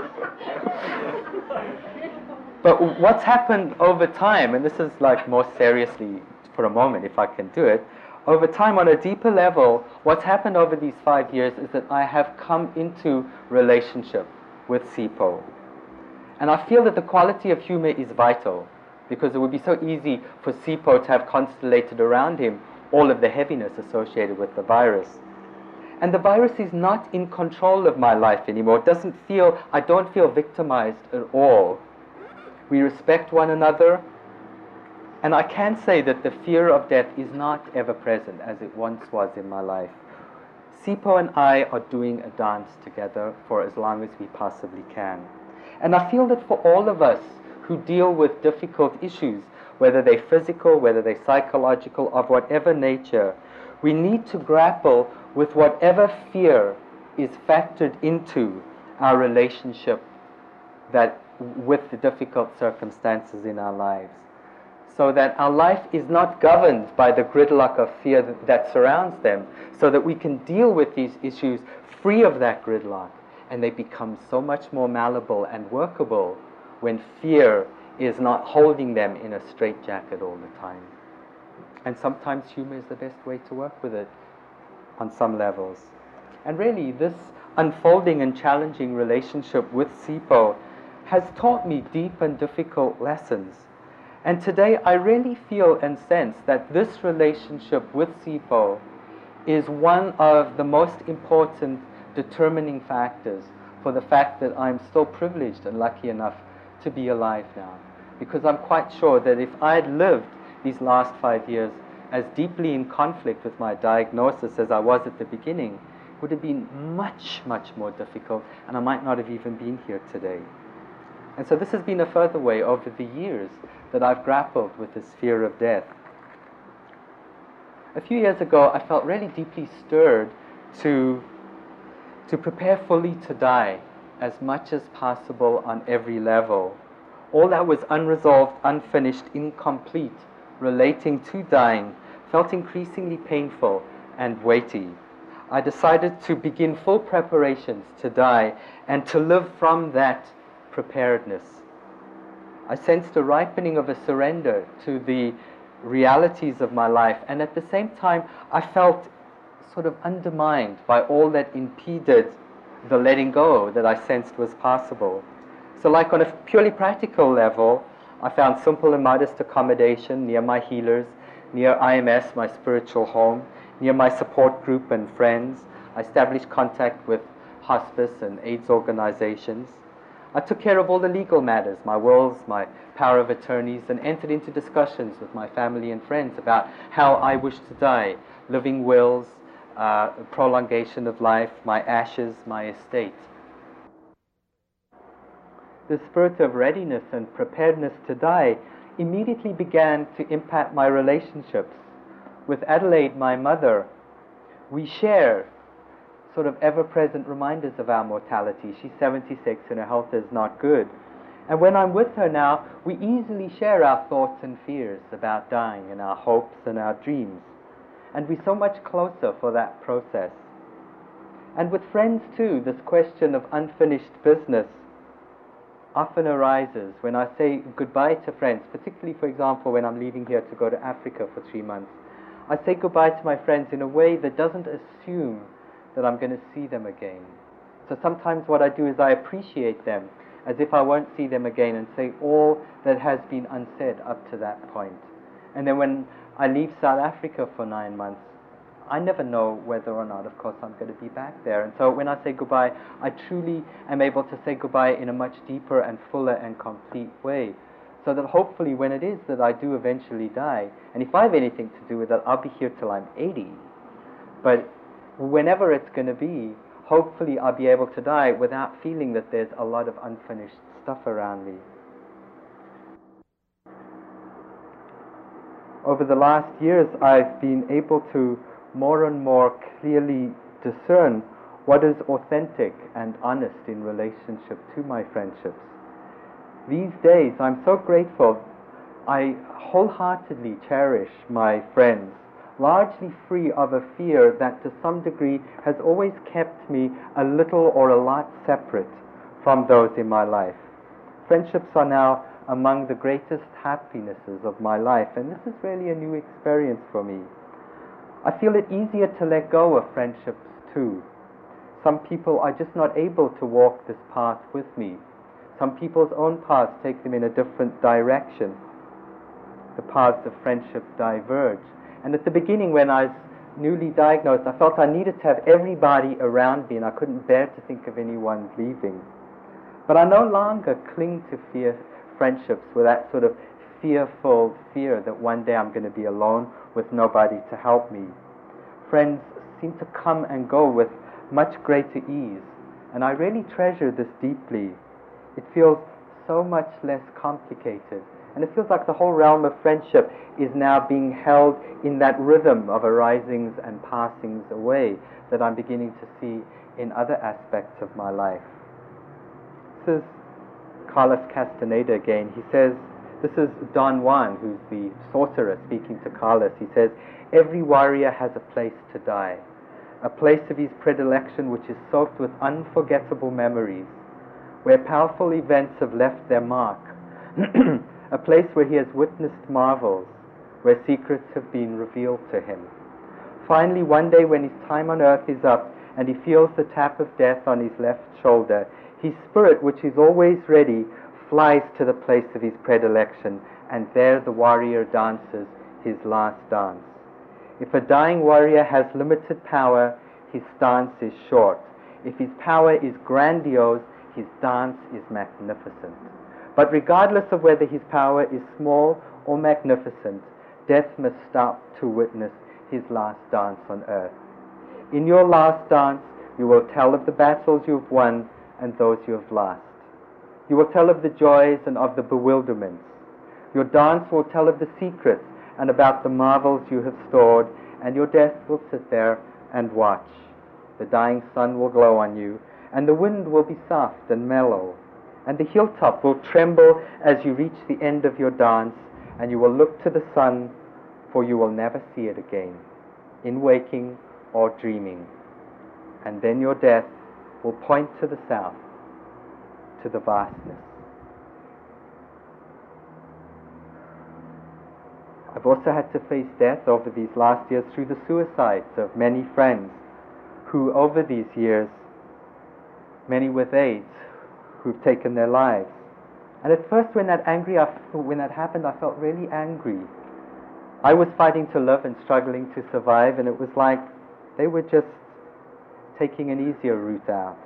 But what's happened over time, and this is like more seriously for a moment, if I can do it, over time, on a deeper level, what's happened over these five years is that I have come into relationship with Sipho. And I feel that the quality of humor is vital because it would be so easy for Sipho to have constellated around him all of the heaviness associated with the virus. And the virus is not in control of my life anymore. It doesn't feel, I don't feel victimized at all we respect one another. And I can say that the fear of death is not ever present as it once was in my life. Sipho and I are doing a dance together for as long as we possibly can. And I feel that for all of us who deal with difficult issues, whether they're physical, whether they're psychological, of whatever nature, we need to grapple with whatever fear is factored into our relationship that with the difficult circumstances in our lives. So that our life is not governed by the gridlock of fear that, that surrounds them, so that we can deal with these issues free of that gridlock, and they become so much more malleable and workable when fear is not holding them in a straitjacket all the time. And sometimes humor is the best way to work with it on some levels. And really, this unfolding and challenging relationship with Sipho has taught me deep and difficult lessons. And today I really feel and sense that this relationship with Sipho is one of the most important determining factors for the fact that I'm still privileged and lucky enough to be alive now. Because I'm quite sure that if I had lived these last five years as deeply in conflict with my diagnosis as I was at the beginning, it would have been much, much more difficult, and I might not have even been here today. And so this has been a further way over the years that I've grappled with this fear of death. A few years ago, I felt really deeply stirred to, to prepare fully to die as much as possible on every level. All that was unresolved, unfinished, incomplete, relating to dying, felt increasingly painful and weighty. I decided to begin full preparations to die and to live from that preparedness. I sensed a ripening of a surrender to the realities of my life, and at the same time, I felt sort of undermined by all that impeded the letting go that I sensed was possible. So, like on a purely practical level, I found simple and modest accommodation near my healers, near IMS, my spiritual home, near my support group and friends. I established contact with hospice and AIDS organizations. I took care of all the legal matters, my wills, my power of attorneys, and entered into discussions with my family and friends about how I wished to die, living wills, uh, prolongation of life, my ashes, my estate. The spirit of readiness and preparedness to die immediately began to impact my relationships. With Adelaide, my mother, we share sort of ever present reminders of our mortality. She's 76 and her health is not good. And when I'm with her now, we easily share our thoughts and fears about dying and our hopes and our dreams. And we're so much closer for that process. And with friends too, this question of unfinished business often arises when I say goodbye to friends, particularly, for example, when I'm leaving here to go to Africa for three months. I say goodbye to my friends in a way that doesn't assume that I'm going to see them again. So sometimes what I do is I appreciate them as if I won't see them again and say all that has been unsaid up to that point. And then when I leave South Africa for nine months, I never know whether or not, of course, I'm going to be back there. And so when I say goodbye, I truly am able to say goodbye in a much deeper and fuller and complete way. So that hopefully, when it is that I do eventually die, and if I have anything to do with it, I'll be here till I'm 80. But whenever it's going to be, hopefully I'll be able to die without feeling that there's a lot of unfinished stuff around me. Over the last years, I've been able to more and more clearly discern what is authentic and honest in relationship to my friendships. These days, I'm so grateful. I wholeheartedly cherish my friends largely free of a fear that to some degree has always kept me a little or a lot separate from those in my life. Friendships are now among the greatest happinesses of my life, and this is really a new experience for me. I feel it easier to let go of friendships too. Some people are just not able to walk this path with me. Some people's own paths take them in a different direction. The paths of friendship diverge. And at the beginning, when I was newly diagnosed, I felt I needed to have everybody around me, and I couldn't bear to think of anyone leaving. But I no longer cling to fear friendships with that sort of fearful fear that one day I'm going to be alone with nobody to help me. Friends seem to come and go with much greater ease, and I really treasure this deeply. It feels so much less complicated and it feels like the whole realm of friendship is now being held in that rhythm of arisings and passings away that I'm beginning to see in other aspects of my life. This is Carlos Castaneda again. He says, this is Don Juan, who's the sorcerer speaking to Carlos. He says, Every warrior has a place to die, a place of his predilection which is soaked with unforgettable memories, where powerful events have left their mark. a place where he has witnessed marvels, where secrets have been revealed to him. Finally, one day when his time on earth is up and he feels the tap of death on his left shoulder, his spirit, which is always ready, flies to the place of his predilection, and there the warrior dances his last dance. If a dying warrior has limited power, his stance is short. If his power is grandiose, his dance is magnificent. But regardless of whether his power is small or magnificent, death must stop to witness his last dance on earth. In your last dance, you will tell of the battles you have won and those you have lost. You will tell of the joys and of the bewilderments. Your dance will tell of the secrets and about the marvels you have stored, and your death will sit there and watch. The dying sun will glow on you, and the wind will be soft and mellow and the hilltop will tremble as you reach the end of your dance, and you will look to the sun, for you will never see it again, in waking or dreaming. And then your death will point to the south, to the vastness. I've also had to face death over these last years through the suicides of many friends who, over these years, many with AIDS, who've taken their lives. And at first, when that angry, when that happened, I felt really angry. I was fighting to live and struggling to survive, and it was like they were just taking an easier route out.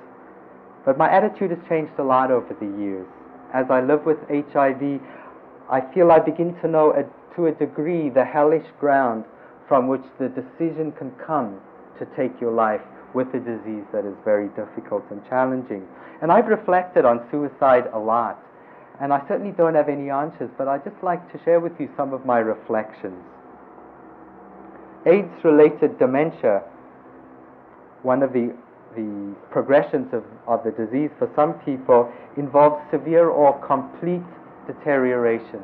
But my attitude has changed a lot over the years. As I live with HIV, I feel I begin to know a, to a degree the hellish ground from which the decision can come to take your life with a disease that is very difficult and challenging. And I've reflected on suicide a lot. And I certainly don't have any answers, but I'd just like to share with you some of my reflections. AIDS related dementia, one of the, the progressions of, of the disease for some people, involves severe or complete deterioration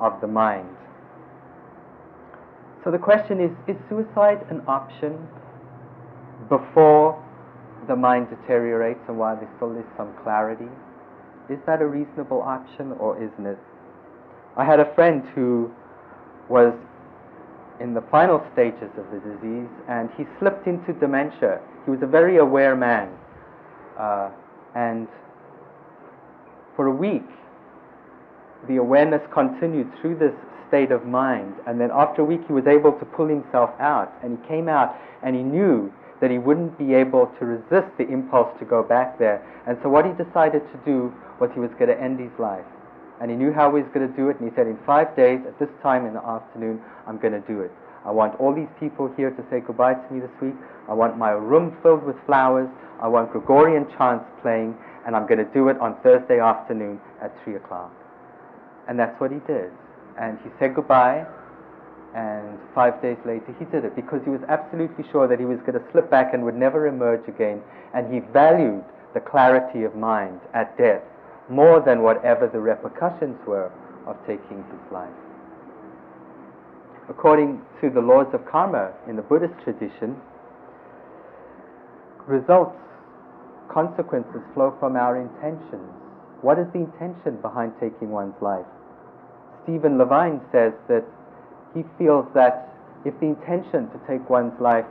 of the mind. So the question is is suicide an option before the mind deteriorates and while there still is some clarity? Is that a reasonable option or isn't it? I had a friend who was in the final stages of the disease and he slipped into dementia. He was a very aware man. Uh, and for a week, the awareness continued through this state of mind. And then after a week, he was able to pull himself out. And he came out and he knew that he wouldn't be able to resist the impulse to go back there. And so what he decided to do was he was going to end his life. And he knew how he was going to do it. And he said, in five days, at this time in the afternoon, I'm going to do it. I want all these people here to say goodbye to me this week. I want my room filled with flowers. I want Gregorian chants playing. And I'm going to do it on Thursday afternoon at 3 o'clock. And that's what he did. And he said goodbye and five days later he did it because he was absolutely sure that he was going to slip back and would never emerge again. And he valued the clarity of mind at death more than whatever the repercussions were of taking his life. According to the laws of karma in the Buddhist tradition, results, consequences flow from our intentions. What is the intention behind taking one's life? Stephen Levine says that he feels that if the intention to take one's life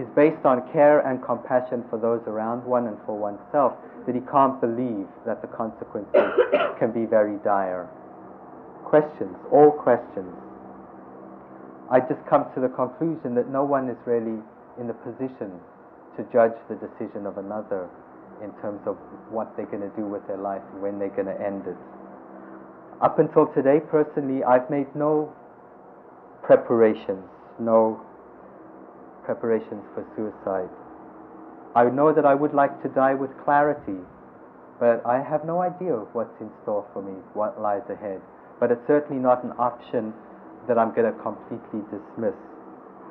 is based on care and compassion for those around one and for oneself, that he can't believe that the consequences can be very dire. Questions, all questions. I just come to the conclusion that no one is really in the position to judge the decision of another in terms of what they're going to do with their life and when they're going to end it. Up until today, personally, I've made no preparations, no preparations for suicide. I know that I would like to die with clarity, but I have no idea of what's in store for me, what lies ahead. But it's certainly not an option that I'm going to completely dismiss.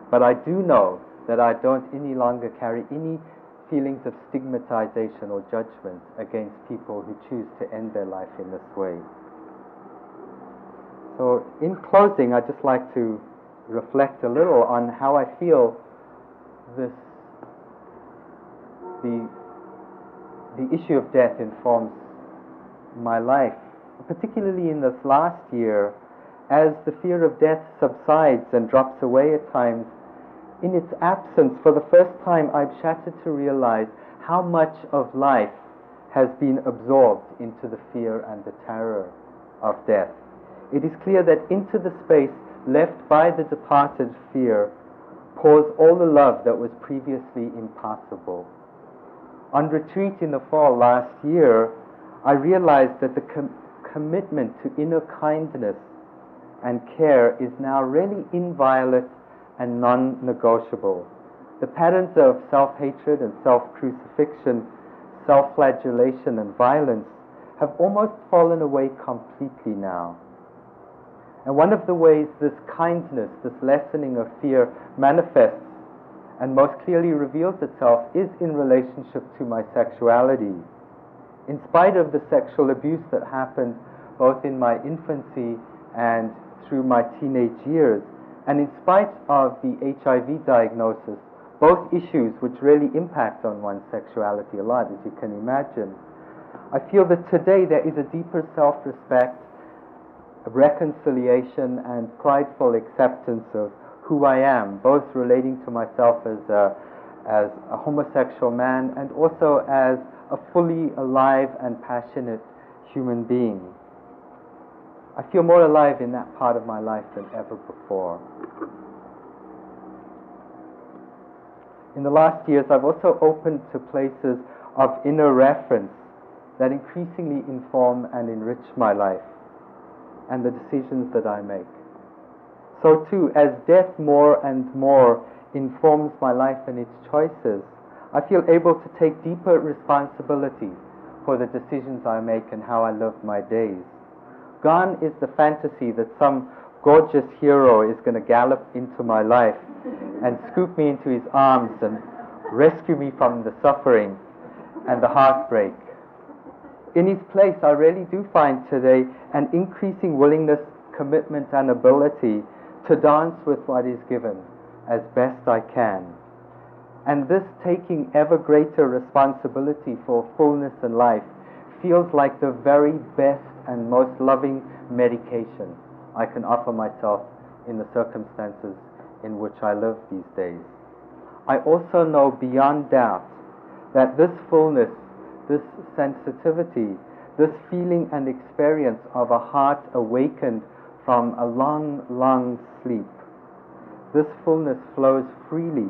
But I do know that I don't any longer carry any feelings of stigmatization or judgment against people who choose to end their life in this way. So, in closing, I'd just like to reflect a little on how I feel this the the issue of death informs my life, particularly in this last year, as the fear of death subsides and drops away at times. In its absence, for the first time, I've shattered to realize how much of life has been absorbed into the fear and the terror of death it is clear that into the space left by the departed fear pours all the love that was previously impossible. On retreat in the fall last year, I realized that the com- commitment to inner kindness and care is now really inviolate and non negotiable. The patterns of self hatred and self crucifixion, self flagellation and violence have almost fallen away completely now. And one of the ways this kindness, this lessening of fear manifests and most clearly reveals itself is in relationship to my sexuality. In spite of the sexual abuse that happened both in my infancy and through my teenage years, and in spite of the HIV diagnosis, both issues which really impact on one's sexuality a lot, as you can imagine, I feel that today there is a deeper self respect reconciliation and prideful acceptance of who I am, both relating to myself as a, as a homosexual man and also as a fully alive and passionate human being. I feel more alive in that part of my life than ever before. In the last years, I've also opened to places of inner reference that increasingly inform and enrich my life and the decisions that I make. So, too, as death more and more informs my life and its choices, I feel able to take deeper responsibility for the decisions I make and how I live my days. Gone is the fantasy that some gorgeous hero is going to gallop into my life and scoop me into his arms and rescue me from the suffering and the heartbreak. In his place, I really do find today an increasing willingness, commitment, and ability to dance with what is given as best I can. And this taking ever greater responsibility for fullness in life feels like the very best and most loving medication I can offer myself in the circumstances in which I live these days. I also know beyond doubt that this fullness, this sensitivity, this feeling and experience of a heart awakened from a long, long sleep, this fullness flows freely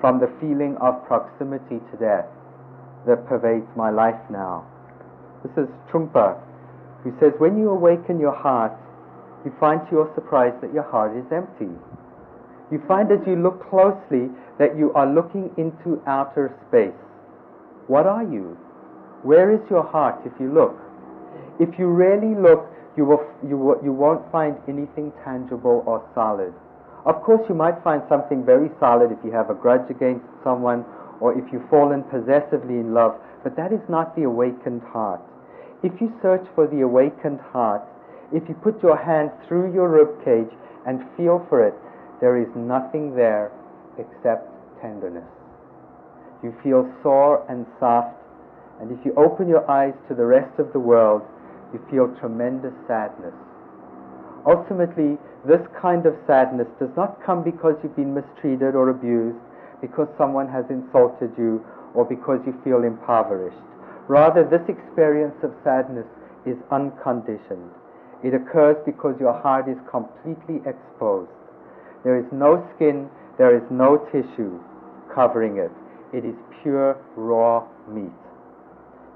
from the feeling of proximity to death that pervades my life now. This is Trungpa, who says, When you awaken your heart, you find to your surprise that your heart is empty. You find as you look closely that you are looking into outer space. What are you? Where is your heart if you look? If you really look, you, will, you, will, you won't find anything tangible or solid. Of course, you might find something very solid if you have a grudge against someone or if you've fallen possessively in love, but that is not the awakened heart. If you search for the awakened heart, if you put your hand through your rib cage and feel for it, there is nothing there except tenderness. You feel sore and soft, and if you open your eyes to the rest of the world, you feel tremendous sadness. Ultimately, this kind of sadness does not come because you've been mistreated or abused, because someone has insulted you, or because you feel impoverished. Rather, this experience of sadness is unconditioned. It occurs because your heart is completely exposed. There is no skin, there is no tissue covering it. It is pure raw meat.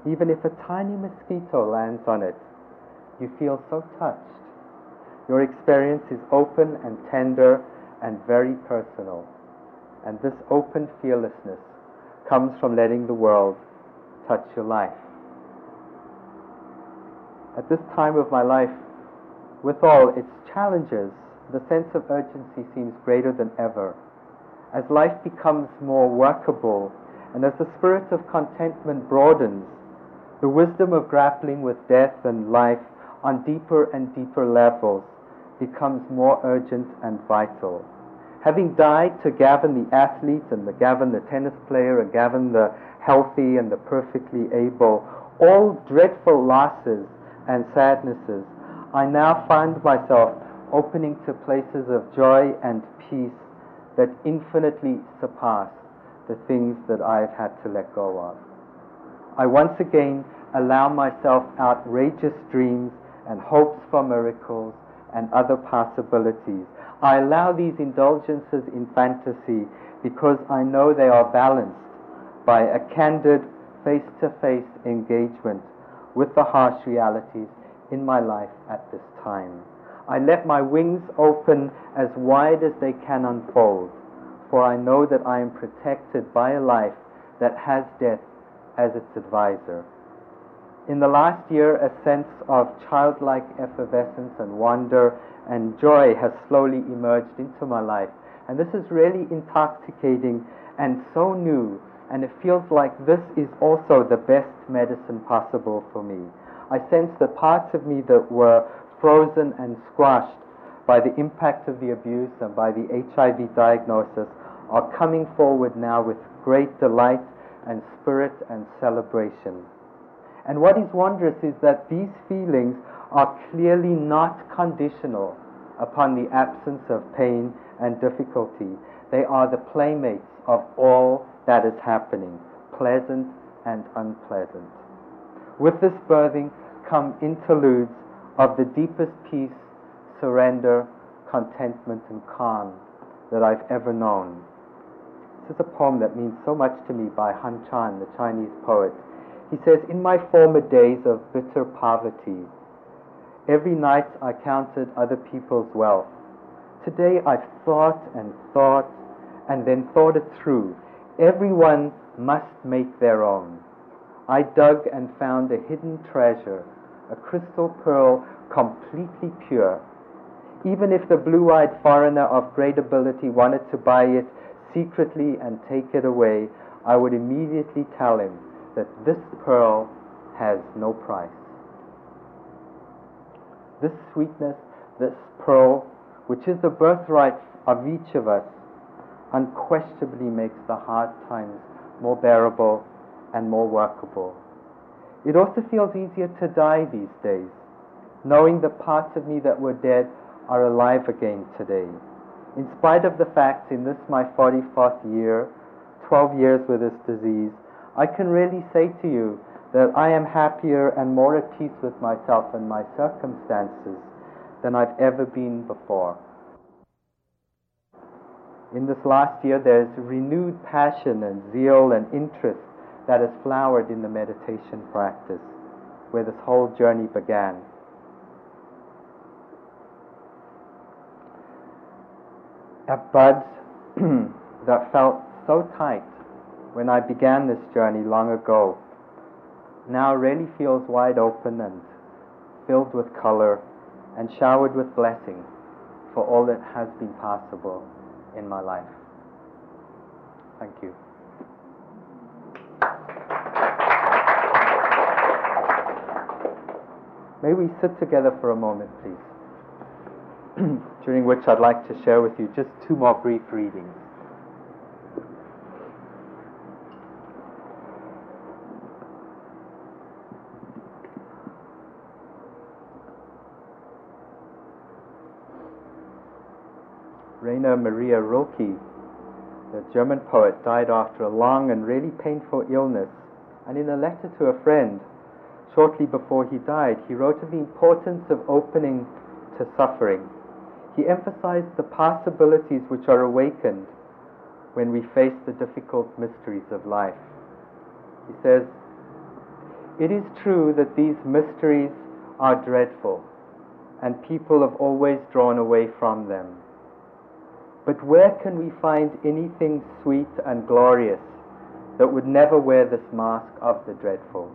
Even if a tiny mosquito lands on it, you feel so touched. Your experience is open and tender and very personal. And this open fearlessness comes from letting the world touch your life. At this time of my life, with all its challenges, the sense of urgency seems greater than ever. As life becomes more workable and as the spirit of contentment broadens, the wisdom of grappling with death and life on deeper and deeper levels becomes more urgent and vital. Having died to Gavin the athlete and the Gavin the tennis player and Gavin the healthy and the perfectly able, all dreadful losses and sadnesses I now find myself opening to places of joy and peace that infinitely surpass the things that I've had to let go of. I once again allow myself outrageous dreams and hopes for miracles and other possibilities. I allow these indulgences in fantasy because I know they are balanced by a candid face to face engagement with the harsh realities in my life at this time. I let my wings open as wide as they can unfold, for I know that I am protected by a life that has death as its advisor. In the last year, a sense of childlike effervescence and wonder and joy has slowly emerged into my life. And this is really intoxicating and so new, and it feels like this is also the best medicine possible for me. I sense that parts of me that were frozen and squashed by the impact of the abuse and by the HIV diagnosis are coming forward now with great delight and spirit and celebration. And what is wondrous is that these feelings are clearly not conditional upon the absence of pain and difficulty. They are the playmates of all that is happening, pleasant and unpleasant. With this birthing come interludes of the deepest peace, surrender, contentment, and calm that I've ever known. This is a poem that means so much to me by Han Shan, the Chinese poet. He says, In my former days of bitter poverty, every night I counted other people's wealth. Today I've thought and thought and then thought it through. Everyone must make their own. I dug and found a hidden treasure, a crystal pearl completely pure. Even if the blue eyed foreigner of great ability wanted to buy it secretly and take it away, I would immediately tell him that this pearl has no price. This sweetness, this pearl, which is the birthright of each of us, unquestionably makes the hard times more bearable and more workable. It also feels easier to die these days, knowing the parts of me that were dead are alive again today. In spite of the fact, in this my 44th year, 12 years with this disease, I can really say to you that I am happier and more at peace with myself and my circumstances than I've ever been before. In this last year, there's renewed passion and zeal and interest that has flowered in the meditation practice where this whole journey began. That bud that felt so tight when I began this journey long ago now really feels wide open and filled with color and showered with blessing for all that has been possible in my life. Thank you. May we sit together for a moment, please, during which I'd like to share with you just two more brief readings. Rainer Maria Rilke, the German poet, died after a long and really painful illness. And in a letter to a friend, shortly before he died, he wrote of the importance of opening to suffering. He emphasized the possibilities which are awakened when we face the difficult mysteries of life. He says, It is true that these mysteries are dreadful, and people have always drawn away from them. But where can we find anything sweet and glorious that would never wear this mask of the dreadful?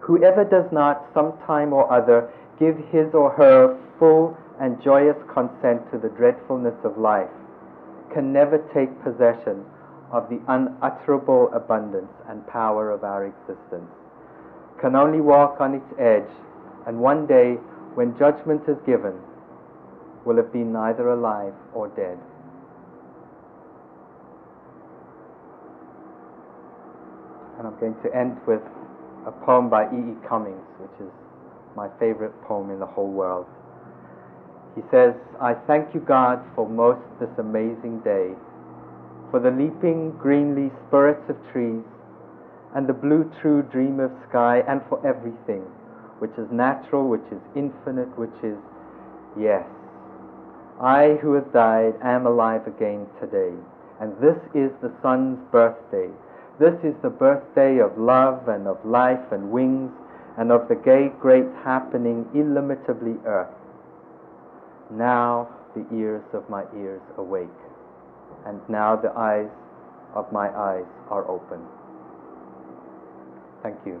Whoever does not, some time or other, give his or her full and joyous consent to the dreadfulness of life can never take possession of the unutterable abundance and power of our existence, can only walk on its edge, and one day, when judgment is given, will have been neither alive or dead. And I'm going to end with a poem by E. E. Cummings, which is my favorite poem in the whole world. He says, I thank you, God, for most this amazing day, for the leaping greenly spirits of trees, and the blue true dream of sky, and for everything which is natural, which is infinite, which is yes. I who have died am alive again today, and this is the sun's birthday. This is the birthday of love and of life and wings and of the gay great happening illimitably earth. Now the ears of my ears awake, and now the eyes of my eyes are open. Thank you.